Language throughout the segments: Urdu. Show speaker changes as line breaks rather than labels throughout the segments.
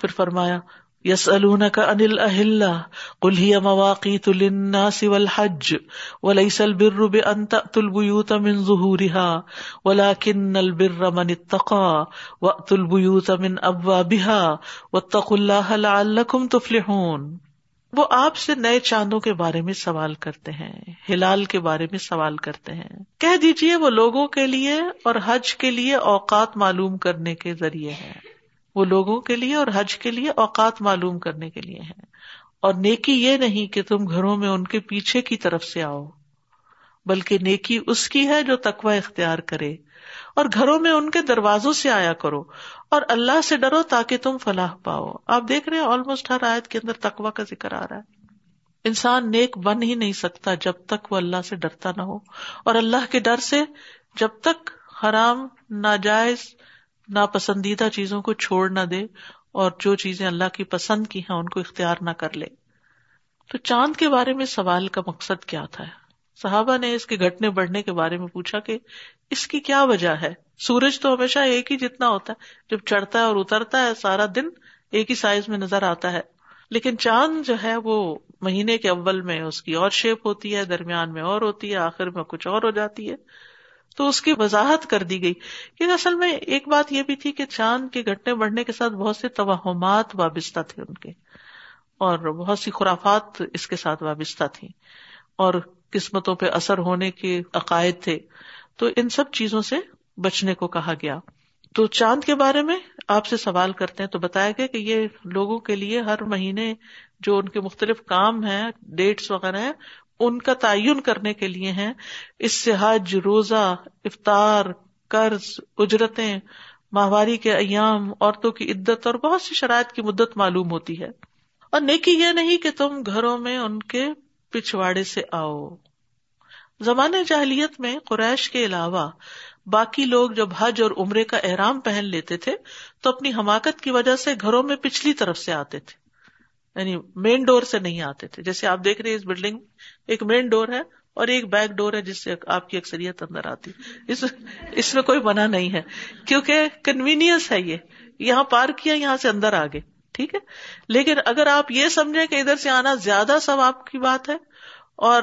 پھر فرمایا یس الونک انل اہل کل مواقیت للناس والحج وليس البر بان تاتوا البيوت من ظهورها ولكن البر من اتقى واتوا البيوت من ابوابها، واتقوا الله لعلكم تفلحون۔ وہ آپ سے نئے چاندوں کے بارے میں سوال کرتے ہیں، ہلال کے بارے میں سوال کرتے ہیں۔ کہہ دیجیے وہ لوگوں کے لیے اور حج کے لیے اوقات معلوم کرنے کے ذریعے ہیں۔ وہ لوگوں کے لیے اور حج کے لیے اوقات معلوم کرنے کے لیے ہے اور نیکی یہ نہیں کہ تم گھروں میں ان کے پیچھے کی طرف سے آؤ، بلکہ نیکی اس کی ہے جو تقوی اختیار کرے۔ اور گھروں میں ان کے دروازوں سے آیا کرو اور اللہ سے ڈرو تاکہ تم فلاح پاؤ۔ آپ دیکھ رہے ہیں آلموسٹ ہر آیت کے اندر تقوا کا ذکر آ رہا ہے۔ انسان نیک بن ہی نہیں سکتا جب تک وہ اللہ سے ڈرتا نہ ہو۔ اور اللہ کے ڈر سے جب تک حرام، ناجائز ناپسندیدہ چیزوں کو چھوڑ نہ دے اور جو چیزیں اللہ کی پسند کی ہیں ان کو اختیار نہ کر لے۔ تو چاند کے بارے میں سوال کا مقصد کیا تھا؟ صحابہ نے اس کے گھٹنے بڑھنے کے بارے میں پوچھا کہ اس کی کیا وجہ ہے؟ سورج تو ہمیشہ ایک ہی جتنا ہوتا ہے، جب چڑھتا ہے اور اترتا ہے، سارا دن ایک ہی سائز میں نظر آتا ہے۔ لیکن چاند جو ہے وہ مہینے کے اول میں اس کی اور شیپ ہوتی ہے، درمیان میں اور ہوتی ہے، آخر میں کچھ اور ہو جاتی ہے۔ تو اس کی وضاحت کر دی گئی کیونکہ اصل میں ایک بات یہ بھی تھی کہ چاند کے گھٹنے بڑھنے کے ساتھ بہت سے توہمات وابستہ تھے ان کے اور بہت سی خرافات اس کے ساتھ وابستہ تھی اور قسمتوں پہ اثر ہونے کے عقائد تھے تو ان سب چیزوں سے بچنے کو کہا گیا تو چاند کے بارے میں آپ سے سوال کرتے ہیں تو بتایا گیا کہ یہ لوگوں کے لیے ہر مہینے جو ان کے مختلف کام ہیں ڈیٹس وغیرہ ہیں ان کا تعین کرنے کے لیے ہیں۔ اس سے حج، روزہ، افطار، قرض، اجرتیں، ماہواری کے ایام، عورتوں کی عدت اور بہت سی شرائط کی مدت معلوم ہوتی ہے۔ اور نیکی یہ نہیں کہ تم گھروں میں ان کے پچھواڑے سے آؤ۔ زمانے جاہلیت میں قریش کے علاوہ باقی لوگ جب حج اور عمرے کا احرام پہن لیتے تھے تو اپنی حماقت کی وجہ سے گھروں میں پچھلی طرف سے آتے تھے۔ یعنی مین ڈور سے نہیں آتے تھے۔ جیسے آپ دیکھ رہے اس بلڈنگ ایک مین ڈور ہے اور ایک بیک ڈور ہے جس سے آپ کی اکثریت اندر آتی۔ اس اس میں کوئی منع نہیں ہے۔ کیونکہ کنوینئنس ہے یہ۔ یہاں پارک کیا، یہاں سے اندر آگے۔ ٹھیک ہے؟ لیکن اگر آپ یہ سمجھیں کہ ادھر سے آنا زیادہ ثواب کی بات ہے اور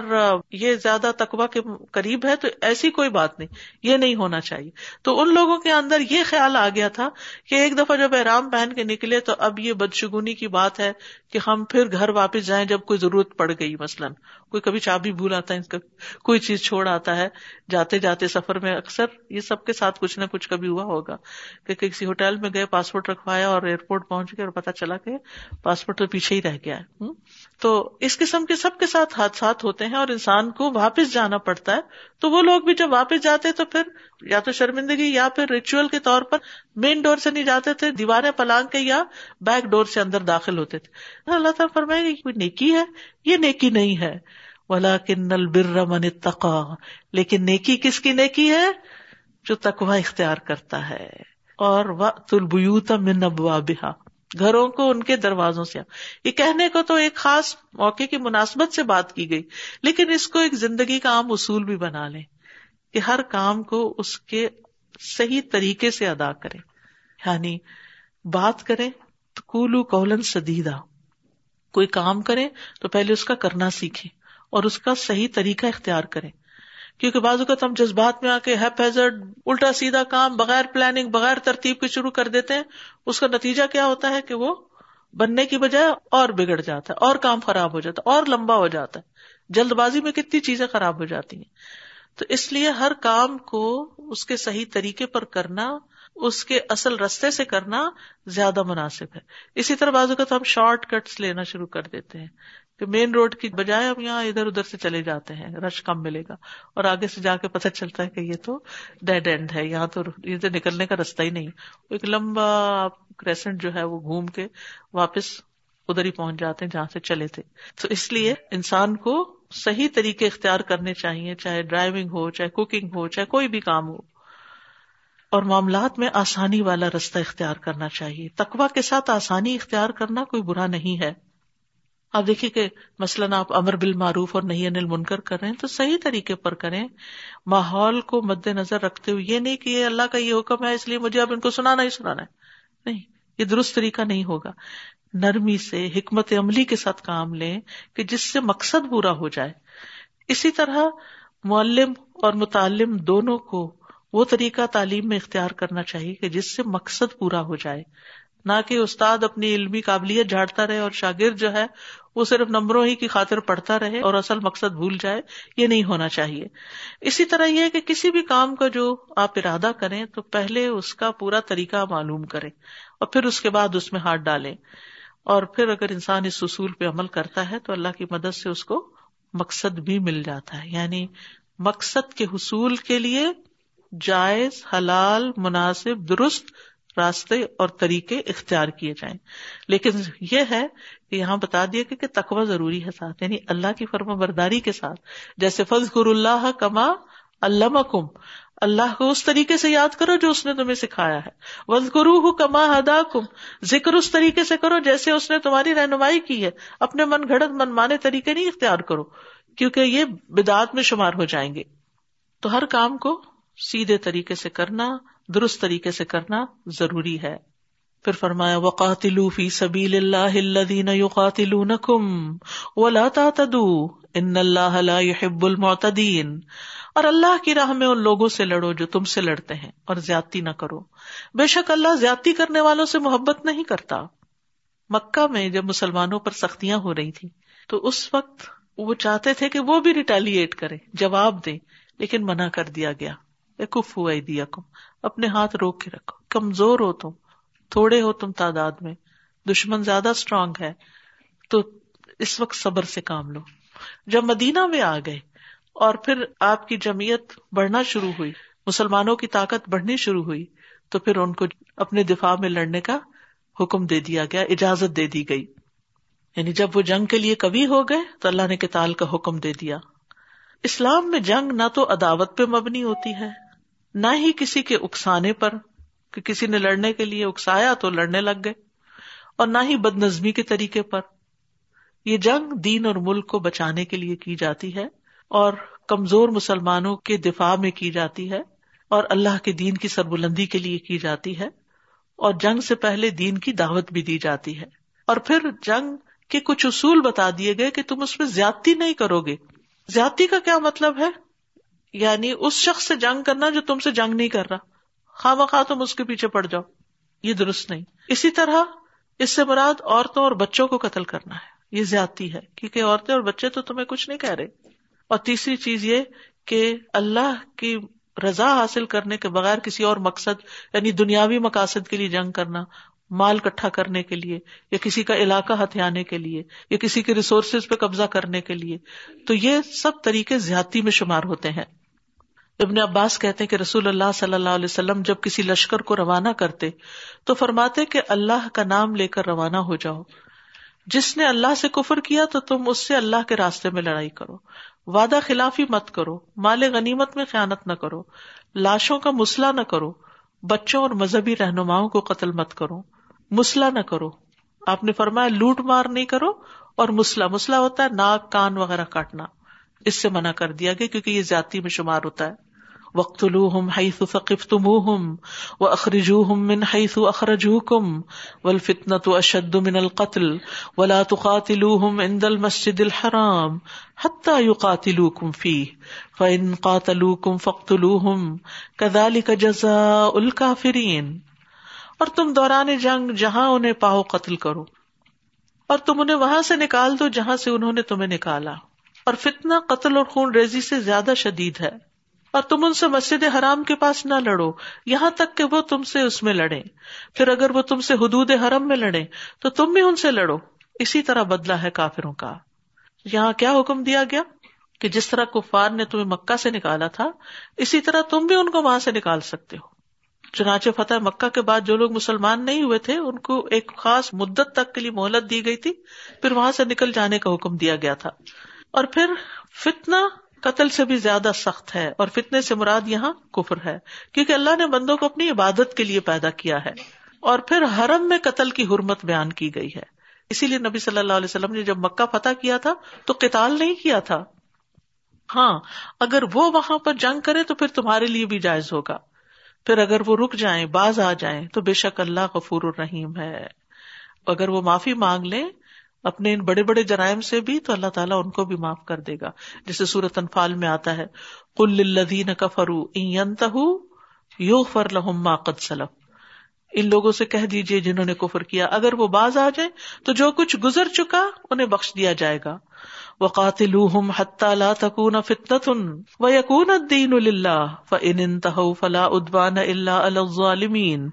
یہ زیادہ تقوا کے قریب ہے، تو ایسی کوئی بات نہیں۔ یہ نہیں ہونا چاہیے۔ تو ان لوگوں کے اندر یہ خیال آ گیا تھا کہ ایک دفعہ جب احرام پہن کے نکلے تو اب یہ بدشگونی کی بات ہے۔ کہ ہم پھر گھر واپس جائیں جب کوئی ضرورت پڑ گئی مثلاً۔ کوئی کبھی چابی بھول آتا ہے کوئی چیز چھوڑ آتا ہے۔ جاتے جاتے سفر میں اکثر یہ سب کے ساتھ کچھ نہ کچھ کبھی ہوا ہوگا کہ کسی ہوٹل میں گئے، پاسپورٹ رکھوایا اور ایئرپورٹ پہنچ گئے اور پتا چلا کہ پاسپورٹ تو پیچھے ہی رہ گیا ہے۔ تو اس قسم کے سب کے ساتھ حادثات ہوتے ہیں اور انسان کو واپس جانا پڑتا ہے۔ تو وہ لوگ بھی جب واپس جاتے تو پھر یا تو شرمندگی یا پھر ریچول کے طور پر مین ڈور سے نہیں جاتے تھے، دیواریں، پلانگ کے یا بیک ڈور سے اندر داخل ہوتے تھے۔ اللہ تعالیٰ فرمائے گا کوئی نیکی ہے؟ یہ نیکی نہیں ہے۔ ولا کن البر من تقا لیکن نیکی کس کی نیکی ہے؟ جو تقوا اختیار کرتا ہے۔ اور وقت من ابوابها گھروں کو ان کے دروازوں سے۔ یہ کہنے کو تو ایک خاص موقع کی مناسبت سے بات کی گئی، لیکن اس کو ایک زندگی کا عام اصول بھی بنا لیں۔ کہ ہر کام کو اس کے صحیح طریقے سے ادا کرے یعنی بات کرے تو کولو کولن سدیدہ۔ کوئی کام کرے تو پہلے اس کا کرنا سیکھے اور اس کا صحیح طریقہ اختیار کرے کیونکہ بعض اوقات ہم جذبات میں آ کے ہیپ ہیزرڈ، الٹا سیدھا کام بغیر پلاننگ بغیر ترتیب کے شروع کر دیتے ہیں، اس کا نتیجہ کیا ہوتا ہے کہ وہ بننے کی بجائے اور بگڑ جاتا ہے، اور کام خراب ہو جاتا ہے، اور لمبا ہو جاتا ہے۔ جلد بازی میں کتنی چیزیں خراب ہو جاتی ہیں۔ تو اس لیے ہر کام کو اس کے صحیح طریقے پر کرنا، اس کے اصل رستے سے کرنا زیادہ مناسب ہے۔ اسی طرح بازو کا تو ہم شارٹ کٹس لینا شروع کر دیتے ہیں کہ مین روڈ کی بجائے ہم یہاں ادھر ادھر سے چلے جاتے ہیں، رش کم ملے گا۔ اور آگے سے جا کے پتہ چلتا ہے کہ یہ تو ڈیڈ اینڈ ہے، یہاں تو یہ تو نکلنے کا رستہ ہی نہیں۔ ایک لمبا کریسنٹ جو ہے وہ گھوم کے واپس ادھر ہی پہنچ جاتے ہیں جہاں سے چلے تھے۔ تو اس لیے انسان کو صحیح طریقے اختیار کرنے چاہیے، چاہے ڈرائیونگ ہو، چاہے کوکنگ ہو، چاہے کوئی بھی کام ہو۔ اور معاملات میں آسانی والا رستہ اختیار کرنا چاہیے۔ تقوا کے ساتھ آسانی اختیار کرنا کوئی برا نہیں ہے۔ آپ دیکھیے کہ مثلاً آپ امر بال معروف اور نہیں انل منکر کر رہے ہیں تو صحیح طریقے پر کریں۔ ماحول کو مد نظر رکھتے ہوئے یہ نہیں کہ یہ اللہ کا یہ حکم ہے، اس لیے مجھے اب ان کو سنانا ہی سنانا ہے۔ نہیں، یہ درست طریقہ نہیں ہوگا۔ نرمی سے، حکمت عملی کے ساتھ کام لیں کہ جس سے مقصد پورا ہو جائے۔ اسی طرح معلم اور متعلم دونوں کو وہ طریقہ تعلیم میں اختیار کرنا چاہیے کہ جس سے مقصد پورا ہو جائے۔ نہ کہ استاد اپنی علمی قابلیت جھاڑتا رہے اور شاگرد جو ہے وہ صرف نمبروں ہی کی خاطر پڑھتا رہے اور اصل مقصد بھول جائے، یہ نہیں ہونا چاہیے۔ اسی طرح یہ کہ کسی بھی کام کا جو آپ ارادہ کریں تو پہلے اس کا پورا طریقہ معلوم کریں اور پھر اس کے بعد اس میں ہاتھ ڈالیں۔ اور پھر اگر انسان اس اصول پہ عمل کرتا ہے تو اللہ کی مدد سے اس کو مقصد بھی مل جاتا ہے۔ یعنی مقصد کے حصول کے لیے جائز، حلال، مناسب، درست راستے اور طریقے اختیار کیے جائیں۔ لیکن یہ ہے کہ یہاں بتا دیا کہ تقوی ضروری ہے ساتھ۔ یعنی اللہ کی فرما برداری کے ساتھ۔ جیسے فض گر اللہ کما اللہ کم اللہ کو اس طریقے سے یاد کرو جو اس نے تمہیں سکھایا ہے۔ وز گرو کما ہدا کم ذکر اس طریقے سے کرو جیسے اس نے تمہاری رہنمائی کی ہے۔ اپنے من گھڑت من مانے طریقے نہیں اختیار کرو، کیونکہ یہ بدعت میں شمار ہو جائیں گے۔ تو ہر کام کو سیدھے طریقے سے کرنا، درست طریقے سے کرنا ضروری ہے۔ پھر فرمایا وقاتل فی سبیل اللہ الذین یقاتلونکم ولا تعتدوا۔ ان اللہ لا يحب المعتدین اور اللہ کی راہ میں ان لوگوں سے لڑو جو تم سے لڑتے ہیں اور زیادتی نہ کرو۔ بے شک اللہ زیادتی کرنے والوں سے محبت نہیں کرتا۔ مکہ میں جب مسلمانوں پر سختیاں ہو رہی تھی تو اس وقت وہ چاہتے تھے کہ وہ بھی ریٹیلیٹ کرے جواب دے لیکن منع کر دیا گیا۔ کف ہوا دیا کم اپنے ہاتھ روک کے رکھو۔ کمزور ہو تم، تھوڑے ہو تم تعداد میں۔ دشمن زیادہ اسٹرانگ ہے، تو اس وقت صبر سے کام لو۔ جب مدینہ میں آ گئے اور پھر آپ کی جمعیت بڑھنا شروع ہوئی۔ مسلمانوں کی طاقت بڑھنی شروع ہوئی۔ تو پھر ان کو اپنے دفاع میں لڑنے کا حکم دے دیا گیا، اجازت دے دی گئی۔ یعنی جب وہ جنگ کے لیے کبھی ہو گئے تو اللہ نے کتال کا حکم دے دیا۔ اسلام میں جنگ نہ تو عداوت پہ مبنی ہوتی ہے، نہ ہی کسی کے اکسانے پر، کہ کسی نے لڑنے کے لیے اکسایا تو لڑنے لگ گئے، اور نہ ہی بد نظمی کے طریقے پر۔ یہ جنگ دین اور ملک کو بچانے کے لیے کی جاتی ہے۔ اور کمزور مسلمانوں کے دفاع میں کی جاتی ہے اور اللہ کے دین کی سربلندی کے لیے کی جاتی ہے اور جنگ سے پہلے دین کی دعوت بھی دی جاتی ہے۔ اور پھر جنگ کے کچھ اصول بتا دیے گئے کہ تم اس میں زیادتی نہیں کرو گے۔ زیادتی کا کیا مطلب ہے؟ یعنی اس شخص سے جنگ کرنا جو تم سے جنگ نہیں کر رہا۔ خواہ مخواہ تم اس کے پیچھے پڑ جاؤ۔ یہ درست نہیں۔ اسی طرح اس سے مراد عورتوں اور بچوں کو قتل کرنا ہے۔ یہ زیادتی ہے۔ کیونکہ عورتیں اور بچے تو تمہیں کچھ نہیں کہہ رہے۔ اور تیسری چیز یہ کہ اللہ کی رضا حاصل کرنے کے بغیر کسی اور مقصد یعنی دنیاوی مقاصد کے لیے جنگ کرنا، مال کٹھا کرنے کے لیے، یا کسی کا علاقہ ہتھیانے کے لیے، یا کسی کے ریسورسز پہ قبضہ کرنے کے لیے، تو یہ سب طریقے زیادتی میں شمار ہوتے ہیں۔ ابن عباس کہتے ہیں کہ رسول اللہ صلی اللہ علیہ وسلم جب کسی لشکر کو روانہ کرتے، تو فرماتے کہ اللہ کا نام لے کر روانہ ہو جاؤ۔ جس نے اللہ سے کفر کیا تو تم اس سے اللہ کے راستے میں لڑائی کرو۔ وعدہ خلافی مت کرو، مال غنیمت میں خیانت نہ کرو، لاشوں کا مسئلہ نہ کرو، بچوں اور مذہبی رہنماؤں کو قتل مت کرو، مسئلہ نہ کرو۔ آپ نے فرمایا لوٹ مار نہیں کرو اور مسئلہ مسئلہ ہوتا ہے ناک، کان وغیرہ کاٹنا۔ اس سے منع کر دیا گیا کیونکہ یہ زیادتی میں شمار ہوتا ہے۔ وقت الوحم حیث ثقف تموہم و اخرجوہم من حیث اخرجوکم والفتنة اشد من القتل ولا تقاتلوہم عند المسجد الحرام حتى يقاتلوكم فيه فإن قاتلوكم فاقتلوهم كذلك جزاء الكافرين اور تم دوران جنگ جہاں انہیں پاؤ قتل کرو اور تم انہیں وہاں سے نکال دو جہاں سے انہوں نے تمہیں نکالا اور فتنا قتل اور خون ریزی سے زیادہ شدید ہے اور تم ان سے مسجد حرام کے پاس نہ لڑو، یہاں تک کہ وہ تم سے اس میں لڑے پھر اگر وہ تم سے حدود حرم میں لڑے تو تم بھی ان سے لڑو۔ اسی طرح بدلا ہے کافروں کا۔ یہاں کیا حکم دیا گیا؟ کہ جس طرح کفار نے تمہیں مکہ سے نکالا تھا، اسی طرح تم بھی ان کو وہاں سے نکال سکتے ہو۔ چنانچہ فتح مکہ کے بعد جو لوگ مسلمان نہیں ہوئے تھے، ان کو ایک خاص مدت تک کے لیے مہلت دی گئی تھی۔ پھر وہاں سے نکل جانے کا حکم دیا گیا تھا۔ اور پھر فتنا قتل سے بھی زیادہ سخت ہے اور فتنے سے مراد یہاں کفر ہے، کیونکہ اللہ نے بندوں کو اپنی عبادت کے لیے پیدا کیا ہے۔ اور پھر حرم میں قتل کی حرمت بیان کی گئی ہے۔ اسی لیے نبی صلی اللہ علیہ وسلم نے جب مکہ فتح کیا تھا تو قتال نہیں کیا تھا۔ ہاں اگر وہ وہاں پر جنگ کرے تو پھر تمہارے لیے بھی جائز ہوگا۔ پھر اگر وہ رک جائیں، باز آ جائیں، تو بے شک اللہ غفور الرحیم ہے۔ اگر وہ معافی مانگ لیں اپنے ان بڑے بڑے جرائم سے بھی تو اللہ تعالیٰ ان کو بھی معاف کر دے گا۔ جسے سورت انفال میں آتا ہے کل لدین الدین کفرو یو فر لہم قد سلف۔ ان لوگوں سے کہہ دیجیے جنہوں نے کفر کیا، اگر وہ باز آ جائیں تو جو کچھ گزر چکا انہیں بخش دیا جائے گا۔ وہ قاتل تکون فتن و یقون الدین اللہ فن فلا ادوان اللہ الظالمین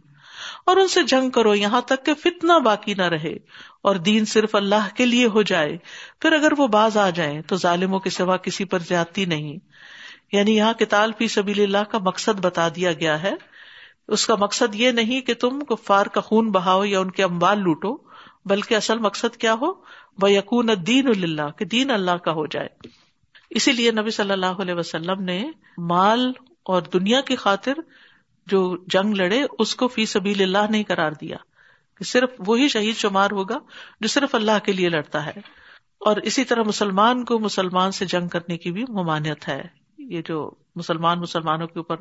اور ان سے جنگ کرو یہاں تک کہ فتنا باقی نہ رہے اور دین صرف اللہ کے لیے ہو جائے۔ پھر اگر وہ باز آ جائیں تو ظالموں کے سوا کسی پر زیادتی نہیں۔ یعنی یہاں کتال فی سبیل اللہ کا مقصد بتا دیا گیا ہے۔ اس کا مقصد یہ نہیں کہ تم کفار کا خون بہاؤ یا ان کے اموال لوٹو، بلکہ اصل مقصد کیا ہو؟ وہ یقون دین اللہ کہ دین اللہ کا ہو جائے۔ اسی لیے نبی صلی اللہ علیہ وسلم نے مال اور دنیا کی خاطر جو جنگ لڑے، اس کو فی سبیل اللہ نہیں قرار دیا کہ صرف وہی شہید شمار ہوگا جو صرف اللہ کے لیے لڑتا ہے۔ اور اسی طرح مسلمان کو مسلمان سے جنگ کرنے کی بھی ممانعت ہے۔ یہ جو مسلمان مسلمانوں کے اوپر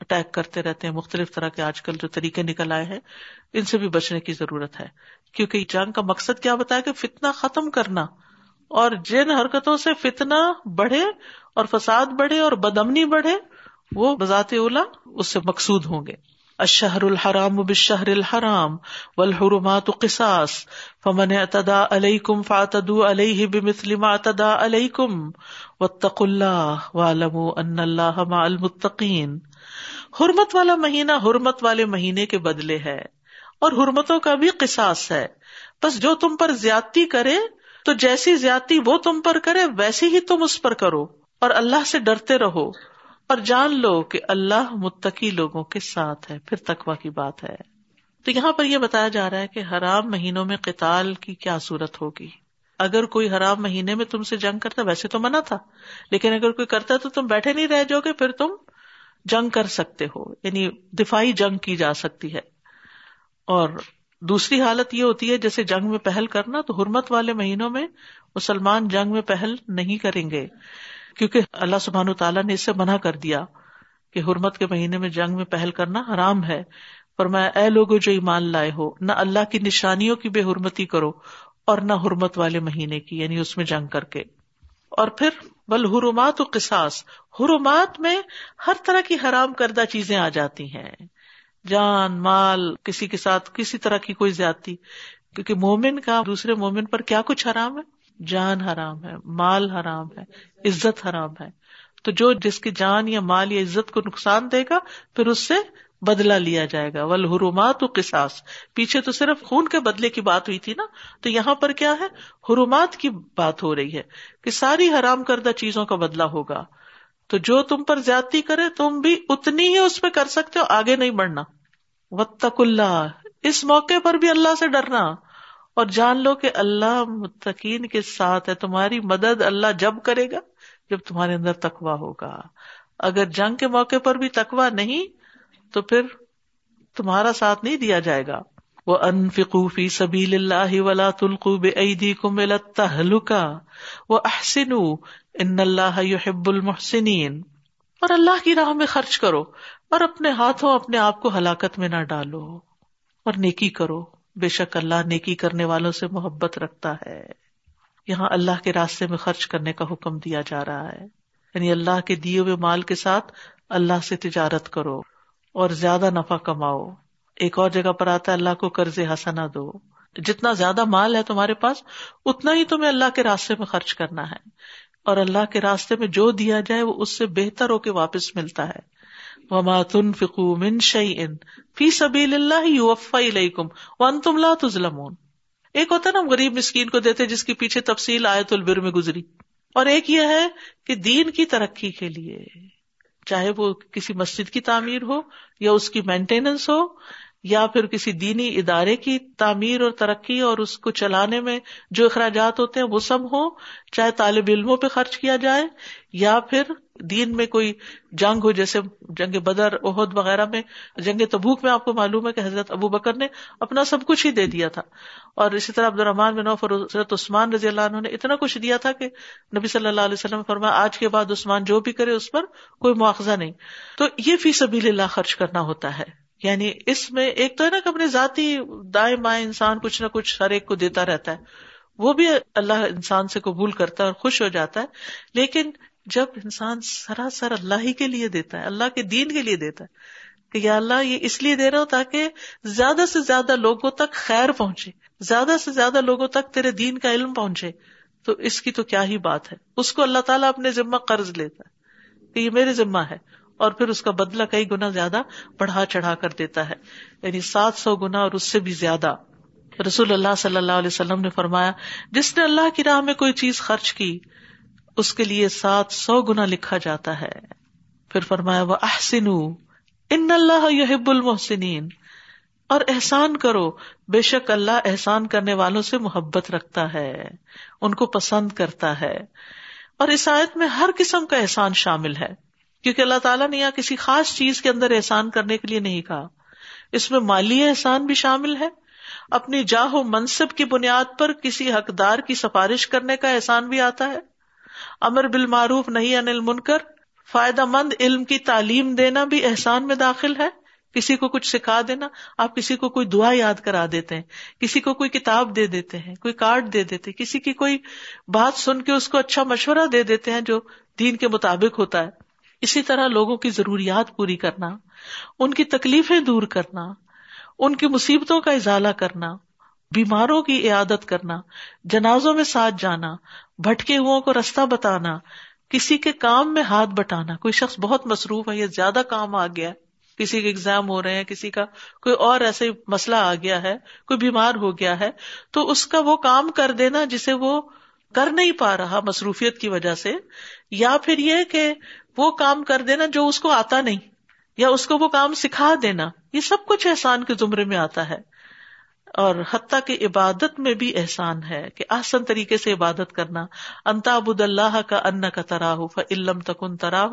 اٹیک کرتے رہتے ہیں، مختلف طرح کے آج کل جو طریقے نکل آئے ہیں، ان سے بھی بچنے کی ضرورت ہے۔ کیونکہ جنگ کا مقصد کیا بتایا کہ فتنا ختم کرنا۔ اور جن حرکتوں سے فتنا بڑھے اور فساد بڑھے اور بدمنی بڑھے وہ بذات اولا اس سے مقصود ہوں گے۔ اشہر الحرام بشہر الحرام والحرمات قصاص۔ فمن اعتدى عليكم فاعتدوا عليه بمثل ما اعتدى عليكم واتقوا الله واعلموا ان الله مع المتقين حرمت والا مہینہ حرمت والے مہینے کے بدلے ہے اور حرمتوں کا بھی قصاص ہے۔ بس جو تم پر زیادتی کرے، تو جیسی زیادتی وہ تم پر کرے، ویسی ہی تم اس پر کرو اور اللہ سے ڈرتے رہو۔ اور جان لو کہ اللہ متقی لوگوں کے ساتھ ہے، پھر تقوا کی بات ہے۔ تو یہاں پر یہ بتایا جا رہا ہے کہ حرام مہینوں میں قتال کی کیا صورت ہوگی۔ اگر کوئی حرام مہینے میں تم سے جنگ کرتا، ویسے تو منع تھا، لیکن اگر کوئی کرتا تو تم بیٹھے نہیں رہ جاؤ گے، پھر تم جنگ کر سکتے ہو۔ یعنی دفاعی جنگ کی جا سکتی ہے۔ اور دوسری حالت یہ ہوتی ہے، جیسے جنگ میں پہل کرنا، تو حرمت والے مہینوں میں مسلمان جنگ میں پہل نہیں کریں گے۔ کیونکہ اللہ سبحان تعالیٰ نے اس سے منع کر دیا کہ حرمت کے مہینے میں جنگ میں پہل کرنا حرام ہے۔ پر میں اے لوگ جو ایمان لائے ہو، نہ اللہ کی نشانیوں کی بے حرمتی کرو اور نہ حرمت والے مہینے کی یعنی اس میں جنگ کر کے۔ اور پھر، بل حرمات و قصاص، حرمات میں ہر طرح کی حرام کردہ چیزیں آ جاتی ہیں۔ جان، مال، کسی کے ساتھ کسی طرح کی کوئی زیادتی، کیونکہ مومن کا دوسرے مومن پر کیا کچھ حرام ہے؟ جان حرام ہے، مال حرام ہے، عزت حرام ہے۔ تو جو جس کی جان یا مال یا عزت کو نقصان دے گا، پھر اس سے بدلا لیا جائے گا۔ ول حرومات قصاص۔ پیچھے تو صرف خون کے بدلے کی بات ہوئی تھی نا۔ تو یہاں پر کیا ہے؟ حرومات کی بات ہو رہی ہے کہ ساری حرام کردہ چیزوں کا بدلا ہوگا۔ تو جو تم پر زیادتی کرے، تم بھی اتنی ہی اس پہ کر سکتے ہو، آگے نہیں بڑھنا۔ وطق اللہ۔ اس موقع پر بھی اللہ سے ڈرنا۔ اور جان لو کہ اللہ متقین کے ساتھ ہے، تمہاری مدد اللہ جب کرے گا جب تمہارے اندر تقوا ہوگا۔ اگر جنگ کے موقع پر بھی تقوا نہیں، تو پھر تمہارا ساتھ نہیں دیا جائے گا۔ وہ انفقوفی سبیل اللہ ولا تلقو بے عیدی کو ملتا ہلکا وہ احسن ان اللہ یحب المحسنین اور اللہ کی راہ میں خرچ کرو اور اپنے ہاتھوں اپنے آپ کو ہلاکت میں نہ ڈالو اور نیکی کرو۔ بے شک اللہ نیکی کرنے والوں سے محبت رکھتا ہے۔ یہاں اللہ کے راستے میں خرچ کرنے کا حکم دیا جا رہا ہے۔ یعنی اللہ کے دیے ہوئے مال کے ساتھ اللہ سے تجارت کرو اور زیادہ نفع کماؤ۔ ایک اور جگہ پر آتا ہے، اللہ کو قرض حسنا دو۔ جتنا زیادہ مال ہے تمہارے پاس، اتنا ہی تمہیں اللہ کے راستے میں خرچ کرنا ہے۔ اور اللہ کے راستے میں جو دیا جائے، وہ اس سے بہتر ہو کے واپس ملتا ہے۔ وما تنفقوا من شيء في سبيل الله يوفى اليكم وانتم لا تظلمون۔ ایک ہوتا ہے نا غریب مسکین کو دیتے جس کی پیچھے تفصیل آیت البر میں گزری۔ اور ایک یہ ہے کہ دین کی ترقی کے لیے، چاہے وہ کسی مسجد کی تعمیر ہو یا اس کی مینٹیننس ہو یا پھر کسی دینی ادارے کی تعمیر اور ترقی اور اس کو چلانے میں جو اخراجات ہوتے ہیں وہ سب ہوں، چاہے طالب علموں پہ خرچ کیا جائے یا پھر دین میں کوئی جنگ ہو، جیسے جنگ بدر عہد وغیرہ میں، جنگ تبوک میں آپ کو معلوم ہے کہ حضرت ابو بکر نے اپنا سب کچھ ہی دے دیا تھا۔ اور اسی طرح عبد الرحمان بن اور حضرت عثمان رضی اللہ عنہ نے اتنا کچھ دیا تھا کہ نبی صلی اللہ علیہ وسلم فرمایا، آج کے بعد عثمان جو بھی کرے اس پر کوئی مواخذہ نہیں۔ تو یہ فی سبیل اللہ خرچ کرنا ہوتا ہے۔ یعنی اس میں ایک تو ہے نا کہ اپنے ذاتی دائیں بائیں انسان کچھ نہ کچھ ہر ایک کو دیتا رہتا ہے۔ وہ بھی اللہ انسان سے قبول کرتا ہے اور خوش ہو جاتا ہے۔ لیکن جب انسان سراسر اللہ ہی کے لیے دیتا ہے، اللہ کے دین کے لیے دیتا ہے، کہ یا اللہ یہ اس لیے دے رہا ہوں تاکہ زیادہ سے زیادہ لوگوں تک خیر پہنچے، زیادہ سے زیادہ لوگوں تک تیرے دین کا علم پہنچے، تو اس کی تو کیا ہی بات ہے۔ اس کو اللہ تعالیٰ اپنے ذمہ قرض لیتا ہے کہ یہ میرے ذمہ ہے۔ اور پھر اس کا بدلہ کئی گنا زیادہ بڑھا چڑھا کر دیتا ہے۔ یعنی سات سو گنا اور اس سے بھی زیادہ۔ رسول اللہ صلی اللہ علیہ وسلم نے فرمایا، جس نے اللہ کی راہ میں کوئی چیز خرچ کی، اس کے لیے سات سو گنا لکھا جاتا ہے۔ پھر فرمایا وہ احسن ان اللہ یحب المحسنین اور احسان کرو، بے شک اللہ احسان کرنے والوں سے محبت رکھتا ہے، ان کو پسند کرتا ہے۔ اور اس آیت میں ہر قسم کا احسان شامل ہے۔ کیونکہ اللہ تعالیٰ نے یہاں کسی خاص چیز کے اندر احسان کرنے کے لیے نہیں کہا۔ اس میں مالی احسان بھی شامل ہے۔ اپنی جاہ و منصب کی بنیاد پر کسی حقدار کی سفارش کرنے کا احسان بھی آتا ہے۔ امر بالمعروف نہیں انل منکر فائدہ مند علم کی تعلیم دینا بھی احسان میں داخل ہے۔ کسی کو کچھ سکھا دینا، آپ کسی کو کوئی دعا یاد کرا دیتے ہیں۔ کسی کو کوئی کتاب دے دیتے ہیں، کوئی کارڈ دے دیتے کسی کی کوئی بات سن کے اس کو اچھا مشورہ دے دیتے ہیں جو دین کے مطابق ہوتا ہے۔ اسی طرح لوگوں کی ضروریات پوری کرنا، ان کی تکلیفیں دور کرنا، ان کی مصیبتوں کا ازالہ کرنا، بیماروں کی عیادت کرنا، جنازوں میں ساتھ جانا، بھٹکے ہو کو رستہ بتانا، کسی کے کام میں ہاتھ بٹانا۔ کوئی شخص بہت مصروف ہے یا زیادہ کام آ گیا، کسی کے اگزام ہو رہے ہیں، کسی کا کوئی اور ایسے مسئلہ آ گیا ہے، کوئی بیمار ہو گیا ہے، تو اس کا وہ کام کر دینا جسے وہ کر نہیں پا رہا مصروفیت کی وجہ سے۔ یا پھر یہ کہ وہ کام کر دینا جو اس کو آتا نہیں، یا اس کو وہ کام سکھا دینا، یہ سب کچھ احسان کے زمرے میں آتا ہے۔ اور حتیٰ کی عبادت میں بھی احسان ہے کہ آسن طریقے سے عبادت کرنا۔ انتابود اللہ کا ان کا تراہ فلم تکن تراہ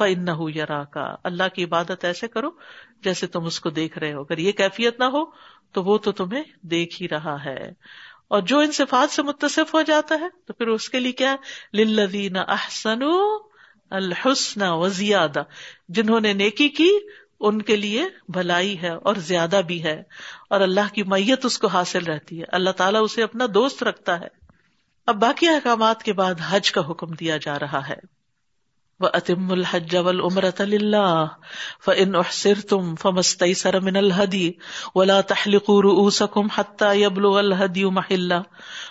ان یرا کا اللہ کی عبادت ایسے کرو جیسے تم اس کو دیکھ رہے ہو۔ اگر یہ کیفیت نہ ہو تو وہ تو تمہیں دیکھ ہی رہا ہے۔ اور جو ان صفات سے متصف ہو جاتا ہے تو پھر اس کے لیے کیا للذین احسن الحسن و زیادہ۔ جنہوں نے نیکی کی، ان کے لیے بھلائی ہے اور زیادہ بھی ہے۔ اور اللہ کی میت اس کو حاصل رہتی ہے۔ اللہ تعالیٰ اسے اپنا دوست رکھتا ہے۔ اب باقی احکامات کے بعد حج کا حکم دیا جا رہا ہے۔ وَأَتِمُّ الْحَجَّ وَالْعُمْرَةَ لِلَّهِ فَإِنْ أُحْسِرْتُمْ فَمَسْتَيْسَرَ مِنَ الْهَدِي وَلَا تَحْلِقُوا رُؤُوسَكُمْ حَتَّى يَبْلُغَ الْهَدِيُ مَحِلَّهُ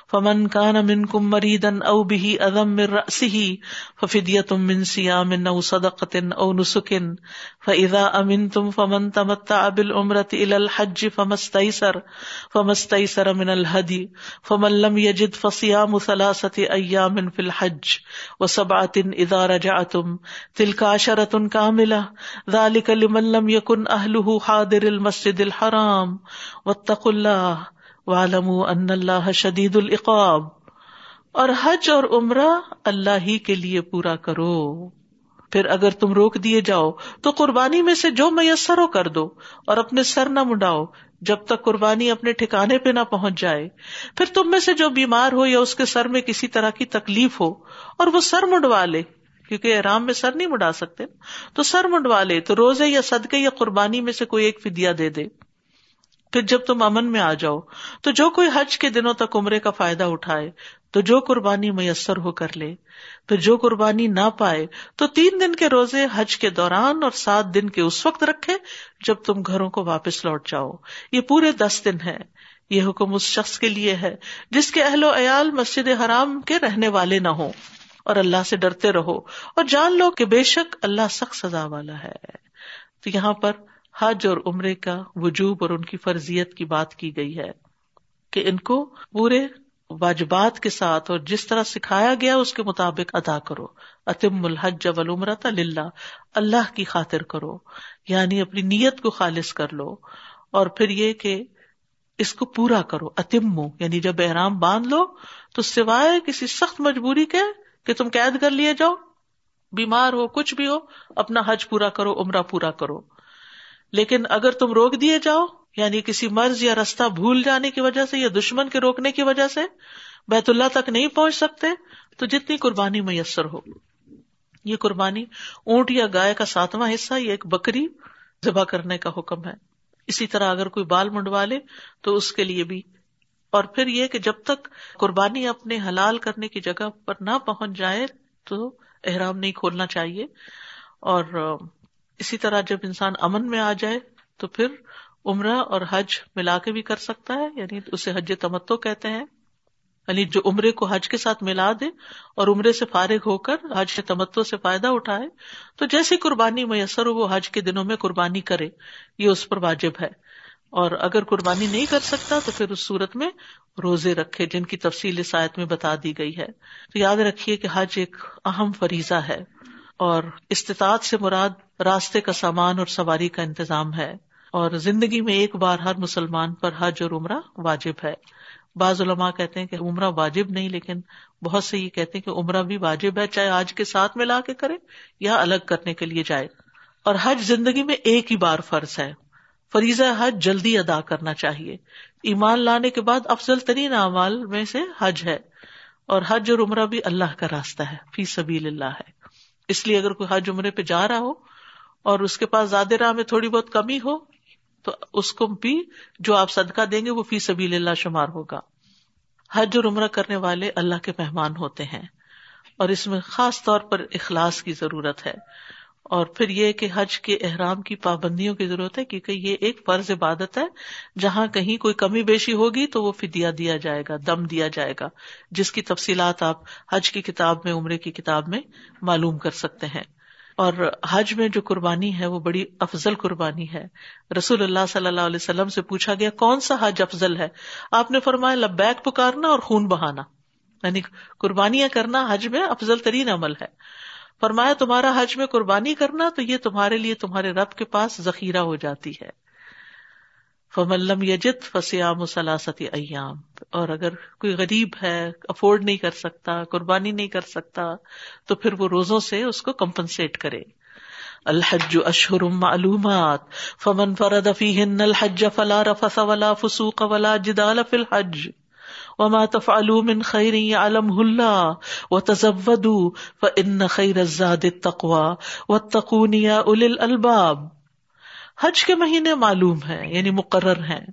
فمن كان منكم مريدا او به اذى من راسه ففدية من صيام او صدقة او نسك فاذا امنتم فمن تمتع بالعمرة الى الحج فما استيسر فما استيسر من الهدي، فمن لم يجد فصيام ثلاثة ايام في الحج وسبعة اذا رجعتم، تلك عشرة كاملة، ذلك لمن لم يكن اهله حاضر المسجد الحرام. واتقوا الله والم ان اللہ شدید العقاب۔ اور حج اور عمرہ اللہ ہی کے لیے پورا کرو۔ پھر اگر تم روک دیے جاؤ، تو قربانی میں سے جو میسر ہو کر دو اور اپنے سر نہ منڈاؤ جب تک قربانی اپنے ٹھکانے پہ نہ پہنچ جائے۔ پھر تم میں سے جو بیمار ہو یا اس کے سر میں کسی طرح کی تکلیف ہو اور وہ سر منڈوا لے، کیونکہ آرام میں سر نہیں منڈا سکتے، تو سر منڈوا لے، تو روزے یا صدقے یا قربانی میں سے کوئی ایک فدیا دے دے۔ پھر جب تم امن میں آ جاؤ، تو جو کوئی حج کے دنوں تک عمرے کا فائدہ اٹھائے تو جو قربانی میسر ہو کر لے پھر جو قربانی نہ پائے، تو تین دن کے روزے حج کے دوران اور سات دن کے اس وقت رکھے جب تم گھروں کو واپس لوٹ جاؤ۔ یہ پورے دس دن ہے یہ حکم اس شخص کے لیے ہے جس کے اہل و عیال مسجد حرام کے رہنے والے نہ ہوں۔ اور اللہ سے ڈرتے رہو اور جان لو کہ بے شک اللہ سخت سزا والا ہے۔ تو یہاں پر حج اور عمرے کا وجوب اور ان کی فرضیت کی بات کی گئی ہے کہ ان کو پورے واجبات کے ساتھ اور جس طرح سکھایا گیا اس کے مطابق ادا کرو۔ اتم الحج ولعمرۃ اللہ اللہ کی خاطر کرو۔ یعنی اپنی نیت کو خالص کر لو۔ اور پھر یہ کہ اس کو پورا کرو۔ اتمو یعنی جب احرام باندھ لو، تو سوائے کسی سخت مجبوری کے کہ تم قید کر لیے جاؤ۔ بیمار ہو، کچھ بھی ہو، اپنا حج پورا کرو، عمرہ پورا کرو۔ لیکن اگر تم روک دیے جاؤ یعنی کسی مرض یا رستہ بھول جانے کی وجہ سے یا دشمن کے روکنے کی وجہ سے بیت اللہ تک نہیں پہنچ سکتے، تو جتنی قربانی میسر ہو۔ یہ قربانی اونٹ یا گائے کا ساتواں حصہ یا ایک بکری ذبح کرنے کا حکم ہے۔ اسی طرح اگر کوئی بال منڈوا لے تو اس کے لیے بھی۔ اور پھر یہ کہ جب تک قربانی اپنے حلال کرنے کی جگہ پر نہ پہنچ جائے تو احرام نہیں کھولنا چاہیے۔ اور اسی طرح جب انسان امن میں آ جائے تو پھر عمرہ اور حج ملا کے بھی کر سکتا ہے؟ یعنی اسے حج تمتو کہتے ہیں۔ یعنی جو عمرے کو حج کے ساتھ ملا دے اور عمرے سے فارغ ہو کر حج کے تمتو سے فائدہ اٹھائے۔ تو جیسی قربانی میسر ہو، وہ حج کے دنوں میں قربانی کرے۔ یہ اس پر واجب ہے۔ اور اگر قربانی نہیں کر سکتا تو پھر اس صورت میں روزے رکھے، جن کی تفصیل سایت میں بتا دی گئی ہے۔ تو یاد رکھیے کہ حج ایک اہم فریضہ ہے اور استطاعت سے مراد راستے کا سامان اور سواری کا انتظام ہے۔ اور زندگی میں ایک بار ہر مسلمان پر حج اور عمرہ واجب ہے۔ بعض علماء کہتے ہیں کہ عمرہ واجب نہیں، لیکن بہت سے یہ کہتے ہیں کہ عمرہ بھی واجب ہے، چاہے آج کے ساتھ ملا کے کرے یا الگ کرنے کے لیے جائے۔ اور حج زندگی میں ایک ہی بار فرض ہے۔ فریضہ حج جلدی ادا کرنا چاہیے۔ ایمان لانے کے بعد افضل ترین اعمال میں سے حج ہے۔ اور حج اور عمرہ بھی اللہ کا راستہ ہے، فی سبیل اللہ ہے۔ اس لیے اگر کوئی حج عمرے پہ جا رہا ہو اور اس کے پاس زیادہ راہ میں تھوڑی بہت کمی ہو تو اس کو بھی جو آپ صدقہ دیں گے وہ فی سبیل اللہ شمار ہوگا۔ حج اور عمرہ کرنے والے اللہ کے مہمان ہوتے ہیں اور اس میں خاص طور پر اخلاص کی ضرورت ہے۔ اور پھر یہ کہ حج کے احرام کی پابندیوں کی ضرورت ہے کیونکہ یہ ایک فرض عبادت ہے۔ جہاں کہیں کوئی کمی بیشی ہوگی تو وہ فدیا دیا جائے گا، دم دیا جائے گا، جس کی تفصیلات آپ حج کی کتاب میں، عمرے کی کتاب میں معلوم کر سکتے ہیں۔ اور حج میں جو قربانی ہے وہ بڑی افضل قربانی ہے۔ رسول اللہ صلی اللہ علیہ وسلم سے پوچھا گیا، کون سا حج افضل ہے؟ آپ نے فرمایا، لبیک پکارنا اور خون بہانا۔ یعنی قربانیاں کرنا حج میں افضل ترین عمل ہے۔ فرمایا، تمہارا حج میں قربانی کرنا تو یہ تمہارے لیے، تمہارے رب کے پاس ذخیرہ ہو جاتی ہے۔ فملم یجت فسیام سلاستی ایام اور اگر کوئی غریب ہے، افورڈ نہیں کر سکتا، قربانی نہیں کر سکتا، تو پھر وہ روزوں سے اس کو کمپنسیٹ کرے۔ الحج اشہر معلومات۔ فمن فرد فیہن الحج فلا رفث ولا فسوق ولا جدال فی الحج۔ وما تفعلوا من خیر يعلمه الله۔ وتزودوا فان خیر الزاد التقوى۔ واتقون يا اولي الالباب حج کے مہینے معلوم ہیں یعنی مقرر ہیں۔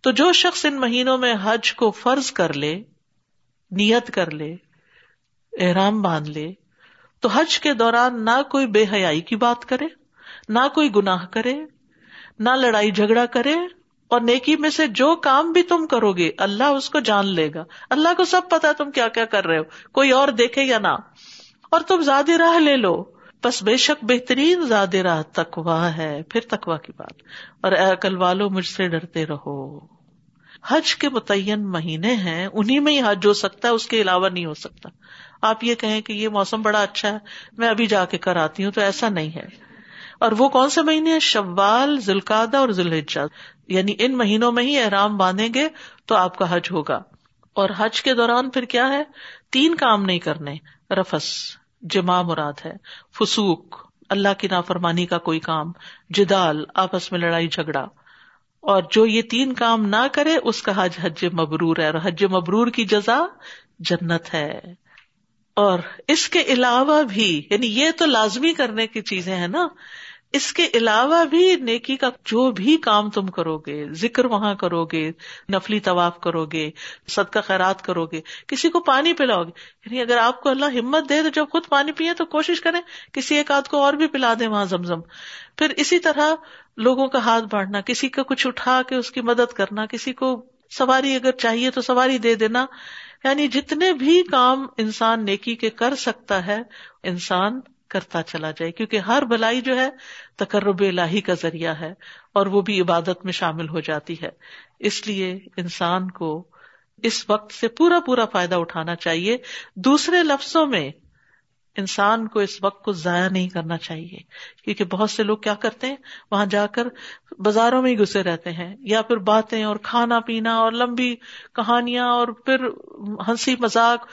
تو جو شخص ان مہینوں میں حج کو فرض کر لے، نیت کر لے، احرام باندھ لے، تو حج کے دوران نہ کوئی بے حیائی کی بات کرے، نہ کوئی گناہ کرے، نہ لڑائی جھگڑا کرے، اور نیکی میں سے جو کام بھی تم کرو گے، اللہ اس کو جان لے گا۔ اللہ کو سب پتا تم کیا کیا کر رہے ہو، کوئی اور دیکھے یا نہ۔ اور تم زیادہ راہ لے لو۔ بس بے شک بہترین زیادہ راہ تکوا ہے، پھر تکوا کی بات۔ اور اے عقل والو، مجھ سے ڈرتے رہو۔ حج کے متعین مہینے ہیں انہیں میں ہی حج ہو سکتا ہے، اس کے علاوہ نہیں ہو سکتا۔ آپ یہ کہیں کہ یہ موسم بڑا اچھا ہے، میں ابھی جا کے کر آتی ہوں، تو ایسا نہیں ہے۔ اور وہ کون سے مہینے ہیں؟ شوال ذلقادہ اور ذوالحجہ۔ یعنی ان مہینوں میں ہی احرام باندھیں گے تو آپ کا حج ہوگا۔ اور حج کے دوران پھر کیا ہے؟ تین کام نہیں کرنے، رفس۔ جمع مراد ہے۔ فسوق، اللہ کی نافرمانی کا کوئی کام۔ جدال، آپس میں لڑائی جھگڑا۔ اور جو یہ تین کام نہ کرے، اس کا حج حج مبرور ہے۔ اور حج مبرور کی جزا جنت ہے۔ اور اس کے علاوہ بھی یعنی یہ تو لازمی کرنے کی چیزیں ہیں نا اس کے علاوہ بھی نیکی کا جو بھی کام تم کرو گے ذکر وہاں کرو گے نفلی طواف کرو گے صدقہ خیرات کرو گے کسی کو پانی پلاؤ گے یعنی اگر آپ کو اللہ ہمت دے تو جب خود پانی پیے تو کوشش کریں کسی ایک آدھ کو اور بھی پلا دیں وہاں زمزم۔ پھر اسی طرح لوگوں کا ہاتھ بانٹنا، کسی کا کچھ اٹھا کے اس کی مدد کرنا، کسی کو سواری اگر چاہیے تو سواری دے دینا۔ یعنی جتنے بھی کام انسان نیکی کے کر سکتا ہے، انسان کرتا چلا جائے، کیونکہ ہر بلائی جو ہے تقرب الہی کا ذریعہ ہے اور وہ بھی عبادت میں شامل ہو جاتی ہے۔ اس لیے انسان کو اس وقت سے پورا پورا فائدہ اٹھانا چاہیے۔ دوسرے لفظوں میں انسان کو اس وقت کو ضائع نہیں کرنا چاہیے۔ کیونکہ بہت سے لوگ کیا کرتے ہیں؟ وہاں جا کر بازاروں میں ہی گھسے رہتے ہیں، یا پھر باتیں اور کھانا پینا اور لمبی کہانیاں اور پھر ہنسی مذاق۔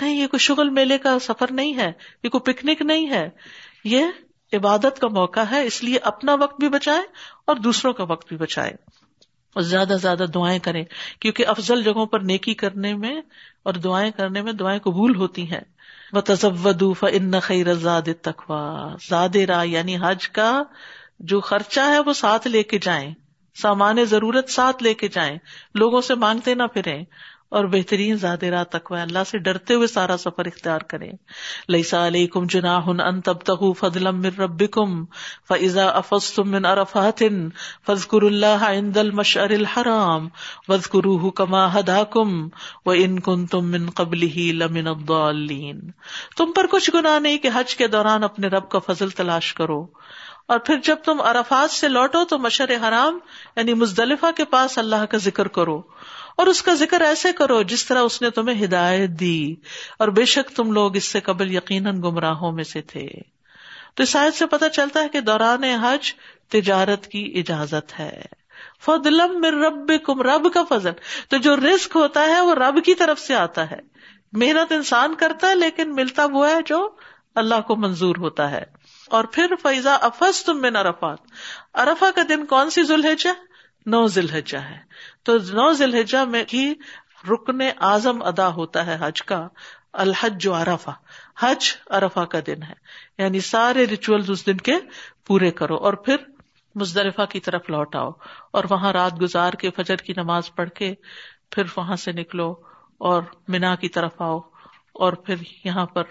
نہیں، یہ کوئی شغل میلے کا سفر نہیں ہے، یہ کوئی پکنک نہیں ہے۔ یہ عبادت کا موقع ہے، اس لیے اپنا وقت بھی بچائے اور دوسروں کا وقت بھی بچائے اور زیادہ سے زیادہ دعائیں کریں کیونکہ افضل جگہوں پر نیکی کرنے میں اور دعائیں کرنے میں دعائیں قبول ہوتی ہیں۔ وہ تصودوف ان خیر زاد تخوا زاد راہ یعنی حج کا جو خرچہ ہے وہ ساتھ لے کے جائیں۔ سامان ضرورت ساتھ لے کے جائیں۔ لوگوں سے مانگتے نہ پھریں۔ اور بہترین زیادہ راہ تکوا اللہ سے ڈرتے ہوئے سارا سفر اختیار کریں۔ لئیسا علیہ کم جنا ہن ان تب تک من رب کم فضا افس تم من ارفات فضکر اللہ عند المشعر الحرام وذکروہ کما ہدا کم و ان کن تم من قبل ہی لمن الضالین۔ تم پر کچھ گناہ نہیں کہ حج کے دوران اپنے رب کا فضل تلاش کرو۔ اور پھر جب تم عرفات سے لوٹو تو مشر حرام یعنی مزدلفہ کے پاس اللہ کا ذکر کرو۔ اور اس کا ذکر ایسے کرو جس طرح اس نے تمہیں ہدایت دی۔ اور بے شک تم لوگ اس سے قبل یقیناً گمراہوں میں سے تھے۔ تو اس آیت سے پتہ چلتا ہے کہ دوران حج تجارت کی اجازت ہے۔ فضلم رب کم رب کا فضل۔ تو جو رسک ہوتا ہے وہ رب کی طرف سے آتا ہے۔ محنت انسان کرتا ہے لیکن ملتا وہ ہے جو اللہ کو منظور ہوتا ہے۔ اور پھر فیضا افس تم میں ارفات ارفا کا دن کون سی ذوالحجہ؟ نو ذلحجہ ہے۔ تو نو ذلحجہ میں ہی رکن اعظم ادا ہوتا ہے حج کا، الحج جو ارفا حج ارفا کا دن ہے۔ یعنی سارے ریچول اس دن کے پورے کرو اور پھر مزدلفہ کی طرف لوٹ آؤ اور وہاں رات گزار کے، فجر کی نماز پڑھ کے پھر وہاں سے نکلو اور مینا کی طرف آؤ اور پھر یہاں پر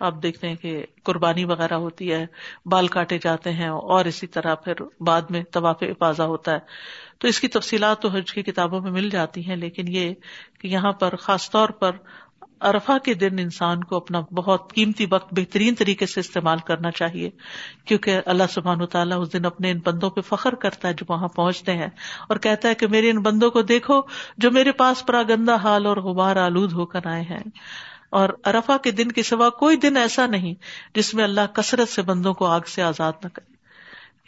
آپ دیکھتے ہیں کہ قربانی وغیرہ ہوتی ہے، بال کاٹے جاتے ہیں اور اسی طرح پھر بعد میں طواف افاظہ ہوتا ہے۔ تو اس کی تفصیلات تو حج کی کتابوں میں مل جاتی ہیں، لیکن یہ کہ یہاں پر خاص طور پر ارفا کے دن انسان کو اپنا بہت قیمتی وقت بہترین طریقے سے استعمال کرنا چاہیے، کیونکہ اللہ سبحان تعالیٰ اس دن اپنے ان بندوں پہ فخر کرتا ہے جو وہاں پہنچتے ہیں اور کہتا ہے کہ میرے ان بندوں کو دیکھو جو میرے پاس پرا گندا حال اور غبار آلود ہو کر آئے ہیں۔ اور ارفا کے دن کے سوا کوئی دن ایسا نہیں جس میں اللہ کثرت سے بندوں کو آگ سے آزاد نہ کرے۔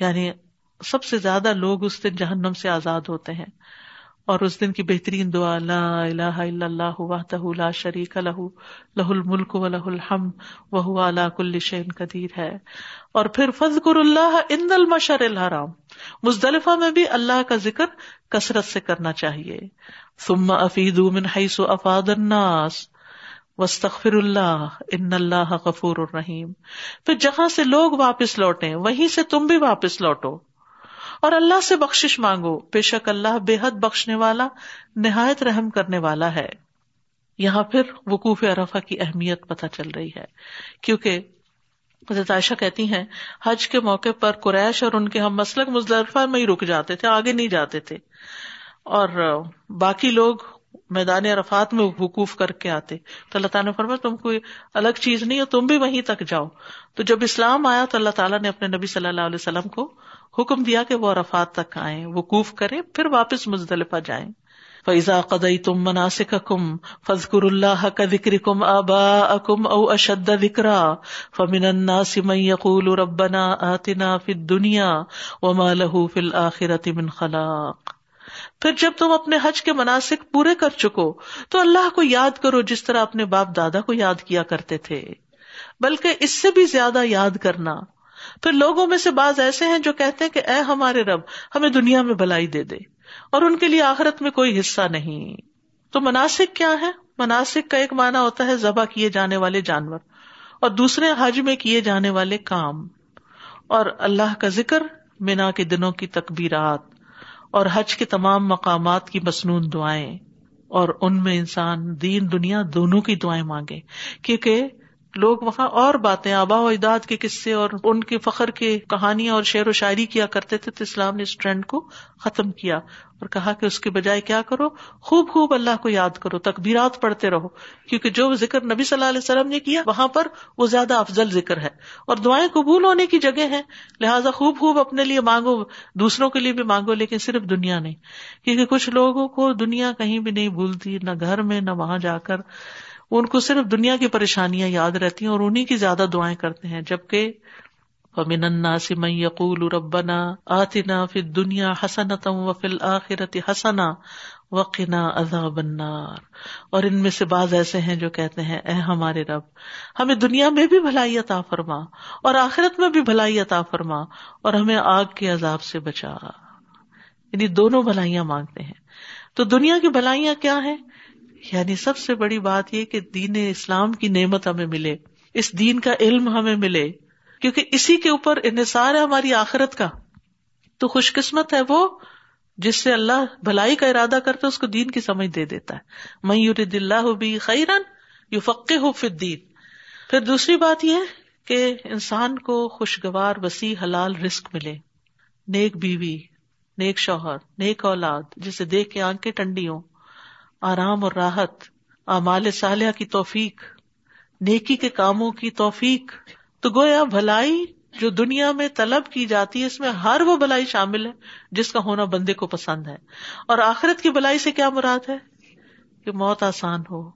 یعنی سب سے زیادہ لوگ اس دن جہنم سے آزاد ہوتے ہیں اور اس دن کی بہترین دعا لا الہ الا اللہ وحدہ لا شریک لہ لہ الملک و لہ الحمد وهو على كل شيء قدیر ہے۔ اور پھر فذکر اللہ ان المشر الحرام۔ مزدلفہ میں بھی اللہ کا ذکر کثرت سے کرنا چاہیے۔ ثم افیدوا من حيث افاد الناس۔ وسطر اللہ ان اللہ غفور الرحیم پھر جہاں سے لوگ واپس لوٹے وہیں سے تم بھی واپس لوٹو۔ اور اللہ سے بخش مانگو، بے شک اللہ بے حد بخشنے والا، نہایت رحم کرنے والا ہے۔ یہاں پھر وقوف ارفا کی اہمیت پتہ چل رہی ہے۔ کیونکہ حضرت عائشہ کہتی ہیں، حج کے موقع پر قریش اور ان کے ہم مسلک مزدرفہ میں ہی رک جاتے تھے، آگے نہیں جاتے تھے۔ اور باقی لوگ میدان عرفات میں وقوف کر کے آتے تو اللہ تعالیٰ نے فرمایا، تم کوئی الگ چیز نہیں ہو تم بھی وہیں تک جاؤ۔ تو جب اسلام آیا تو اللہ تعالیٰ نے اپنے نبی صلی اللہ علیہ وسلم کو حکم دیا کہ وہ عرفات تک آئے وقوف کرے پھر واپس مزدلفہ جائیں۔ فیضا قدئی تم مناسک کم فضکر اللہ کا ذکر کم ابا اکم او اشد ذکرا فمن سم یقول ربنا آتنا فی دنیا وما له فی الآخرت من خلاق۔ پھر جب تم اپنے حج کے مناسب پورے کر چکو، تو اللہ کو یاد کرو جس طرح اپنے باپ دادا کو یاد کیا کرتے تھے۔ بلکہ اس سے بھی زیادہ یاد کرنا۔ پھر لوگوں میں سے بعض ایسے ہیں جو کہتے ہیں کہ اے ہمارے رب، ہمیں دنیا میں بلائی دے دے، اور ان کے لیے آخرت میں کوئی حصہ نہیں۔ تو مناسب کیا ہے؟ مناسب کا ایک معنی ہوتا ہے ذبح کیے جانے والے جانور، اور دوسرے حج میں کیے جانے والے کام۔ اور اللہ کا ذکر مینا کے دنوں کی تکبیرات۔ اور حج کے تمام مقامات کی مصنون دعائیں اور ان میں انسان دین دنیا دونوں کی دعائیں مانگے، کیونکہ لوگ وہاں اور باتیں، آبا و اجداد کے قصے اور ان کے فخر کی کہانیاں اور شعر و شاعری کیا کرتے تھے تو اسلام نے اس ٹرینڈ کو ختم کیا اور کہا کہ اس کے بجائے کیا کرو؟ خوب خوب اللہ کو یاد کرو، تکبیرات پڑھتے رہو، کیونکہ جو ذکر نبی صلی اللہ علیہ وسلم نے کیا، وہاں پر وہ زیادہ افضل ذکر ہے۔ اور دعائیں قبول ہونے کی جگہ ہے لہٰذا خوب خوب اپنے لیے مانگو، دوسروں کے لیے بھی مانگو، لیکن صرف دنیا نہیں۔ کیونکہ کچھ لوگوں کو دنیا کہیں بھی نہیں بھولتی، نہ گھر میں، نہ وہاں جا کر۔ ان کو صرف دنیا کی پریشانیاں یاد رہتی ہیں اور انہیں کی زیادہ دعائیں کرتے ہیں، جبکہ فمن الناس من يقول ربنا آتنا في الدنيا حسنة وفي الآخرة حسنة وقنا عذاب النار۔ اور ان میں سے بعض ایسے ہیں جو کہتے ہیں، اے ہمارے رب، ہمیں دنیا میں بھی بھلائی عطا فرما اور آخرت میں بھی بھلائی عطا فرما اور ہمیں آگ کے عذاب سے بچا۔ یعنی دونوں بھلائیاں مانگتے ہیں۔ تو دنیا کی بھلائیاں کیا ہیں؟ یعنی سب سے بڑی بات یہ کہ دین اسلام کی نعمت ہمیں ملے، اس دین کا علم ہمیں ملے، کیونکہ اسی کے اوپر انحصار ہے ہماری آخرت کا۔ تو خوش قسمت ہے وہ جس سے اللہ بھلائی کا ارادہ کرتا اس کو دین کی سمجھ دے دیتا ہے۔ میں یور دلہ بھی خیرن یو فقے ہو پھر دین پھر دوسری بات یہ کہ انسان کو خوشگوار، وسیع، حلال رسک ملے۔ نیک بیوی، نیک شوہر، نیک اولاد، جسے دیکھ کے آنکھیں ٹنڈی ہوں۔ آرام اور راحت اعمال صالحہ کی توفیق، نیکی کے کاموں کی توفیق۔ تو گویا بھلائی جو دنیا میں طلب کی جاتی ہے، اس میں ہر وہ بلائی شامل ہے جس کا ہونا بندے کو پسند ہے۔ اور آخرت کی بلائی سے کیا مراد ہے؟ کہ موت آسان ہو،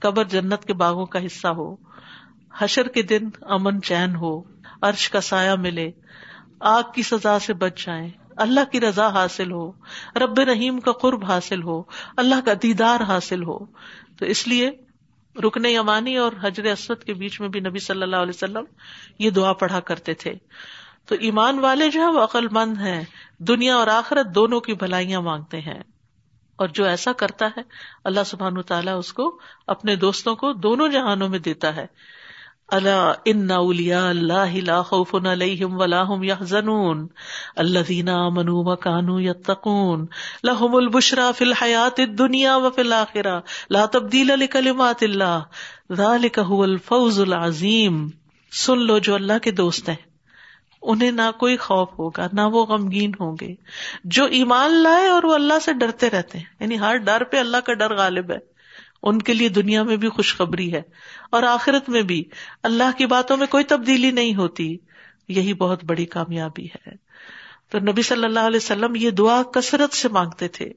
قبر جنت کے باغوں کا حصہ ہو، حشر کے دن امن چین ہو، عرش کا سایہ ملے، آگ کی سزا سے بچ جائیں۔ اللہ کی رضا حاصل ہو، رب رحیم کا قرب حاصل ہو، اللہ کا دیدار حاصل ہو۔ تو اس لیے رکن یمانی اور حجر اسود کے بیچ میں بھی نبی صلی اللہ علیہ وسلم یہ دعا پڑھا کرتے تھے۔ تو ایمان والے جو ہے وہ عقل مند ہیں، دنیا اور آخرت دونوں کی بھلائیاں مانگتے ہیں۔ اور جو ایسا کرتا ہے، اللہ سبحان تعالیٰ اس کو اپنے دوستوں کو دونوں جہانوں میں دیتا ہے۔ اللہ ان اللہ لا خوف علیہم ولا هم يحزنون الذين امنوا وكانوا يتقون لهم البشرى في الحیات الدنيا وفي الاخره لا تبديل لكلمات الله ذلك هو الفوز العظیم سن لو جو اللہ کے دوست ہیں انہیں نہ کوئی خوف ہوگا نہ وہ غمگین ہوں گے جو ایمان لائے اور وہ اللہ سے ڈرتے رہتے ہیں یعنی ہر ڈر پہ اللہ کا ڈر غالب ہے ان کے لیے دنیا میں بھی خوشخبری ہے اور آخرت میں بھی۔ اللہ کی باتوں میں کوئی تبدیلی نہیں ہوتی۔ یہی بہت بڑی کامیابی ہے۔ تو نبی صلی اللہ علیہ وسلم یہ دعا کثرت سے مانگتے تھے۔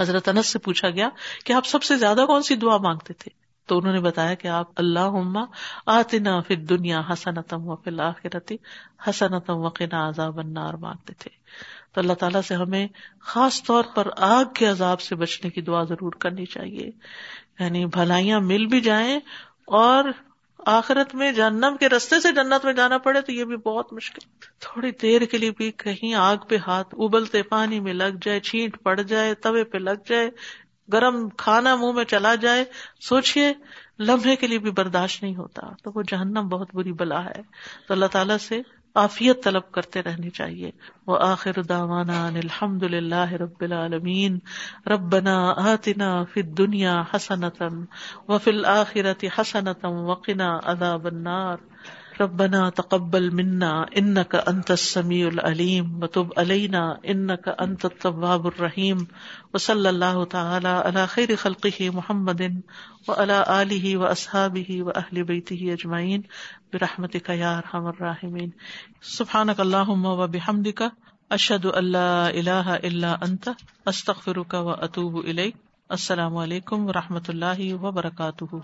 حضرت انس سے پوچھا گیا کہ آپ سب سے زیادہ کون سی دعا مانگتے تھے؟ تو انہوں نے بتایا کہ آپ اللہ آتنا فی دنیا حسنتم و فی الآخرتی حسنتم وقنا عذاب النار مانگتے تھے۔ تو اللہ تعالیٰ سے ہمیں خاص طور پر آگ کے عذاب سے بچنے کی دعا ضرور کرنی چاہیے۔ یعنی بھلائیاں مل بھی جائیں اور آخرت میں جنم کے رستے سے جنت میں جانا پڑے تو یہ بھی بہت مشکل تھوڑی دیر کے لیے بھی کہیں آگ پہ ہاتھ ابلتے، پانی میں لگ جائے، چھینٹ پڑ جائے، توے پہ لگ جائے، گرم کھانا منہ میں چلا جائے۔ سوچیے لمحے کے لیے بھی برداشت نہیں ہوتا۔ تو وہ جہنم بہت بری بلا ہے۔ تو اللہ تعالیٰ سے عافیت طلب کرتے رہنی چاہیے۔ وہ آخر داوانا الحمد للہ رب العالمین۔ ربنا آتنا فی دنیا حسنتم و الآخرت حسنتم وقنا عذاب النار۔ ربنا تقبل منا انك انت السميع العليم، وتب علينا انك انت التواب الرحيم. وصلى الله تعالى على خير خلقه محمد و علی علیہ و وعلى اله واصحابه واهل بيته اجمعين برحمتك يا ارحم الراحمين. سبحانك اللهم وبحمدك اشهد ان لا اله الا انت استغفرك واتوب اليك السلام علیکم و رحمۃ اللہ وبرکاتہ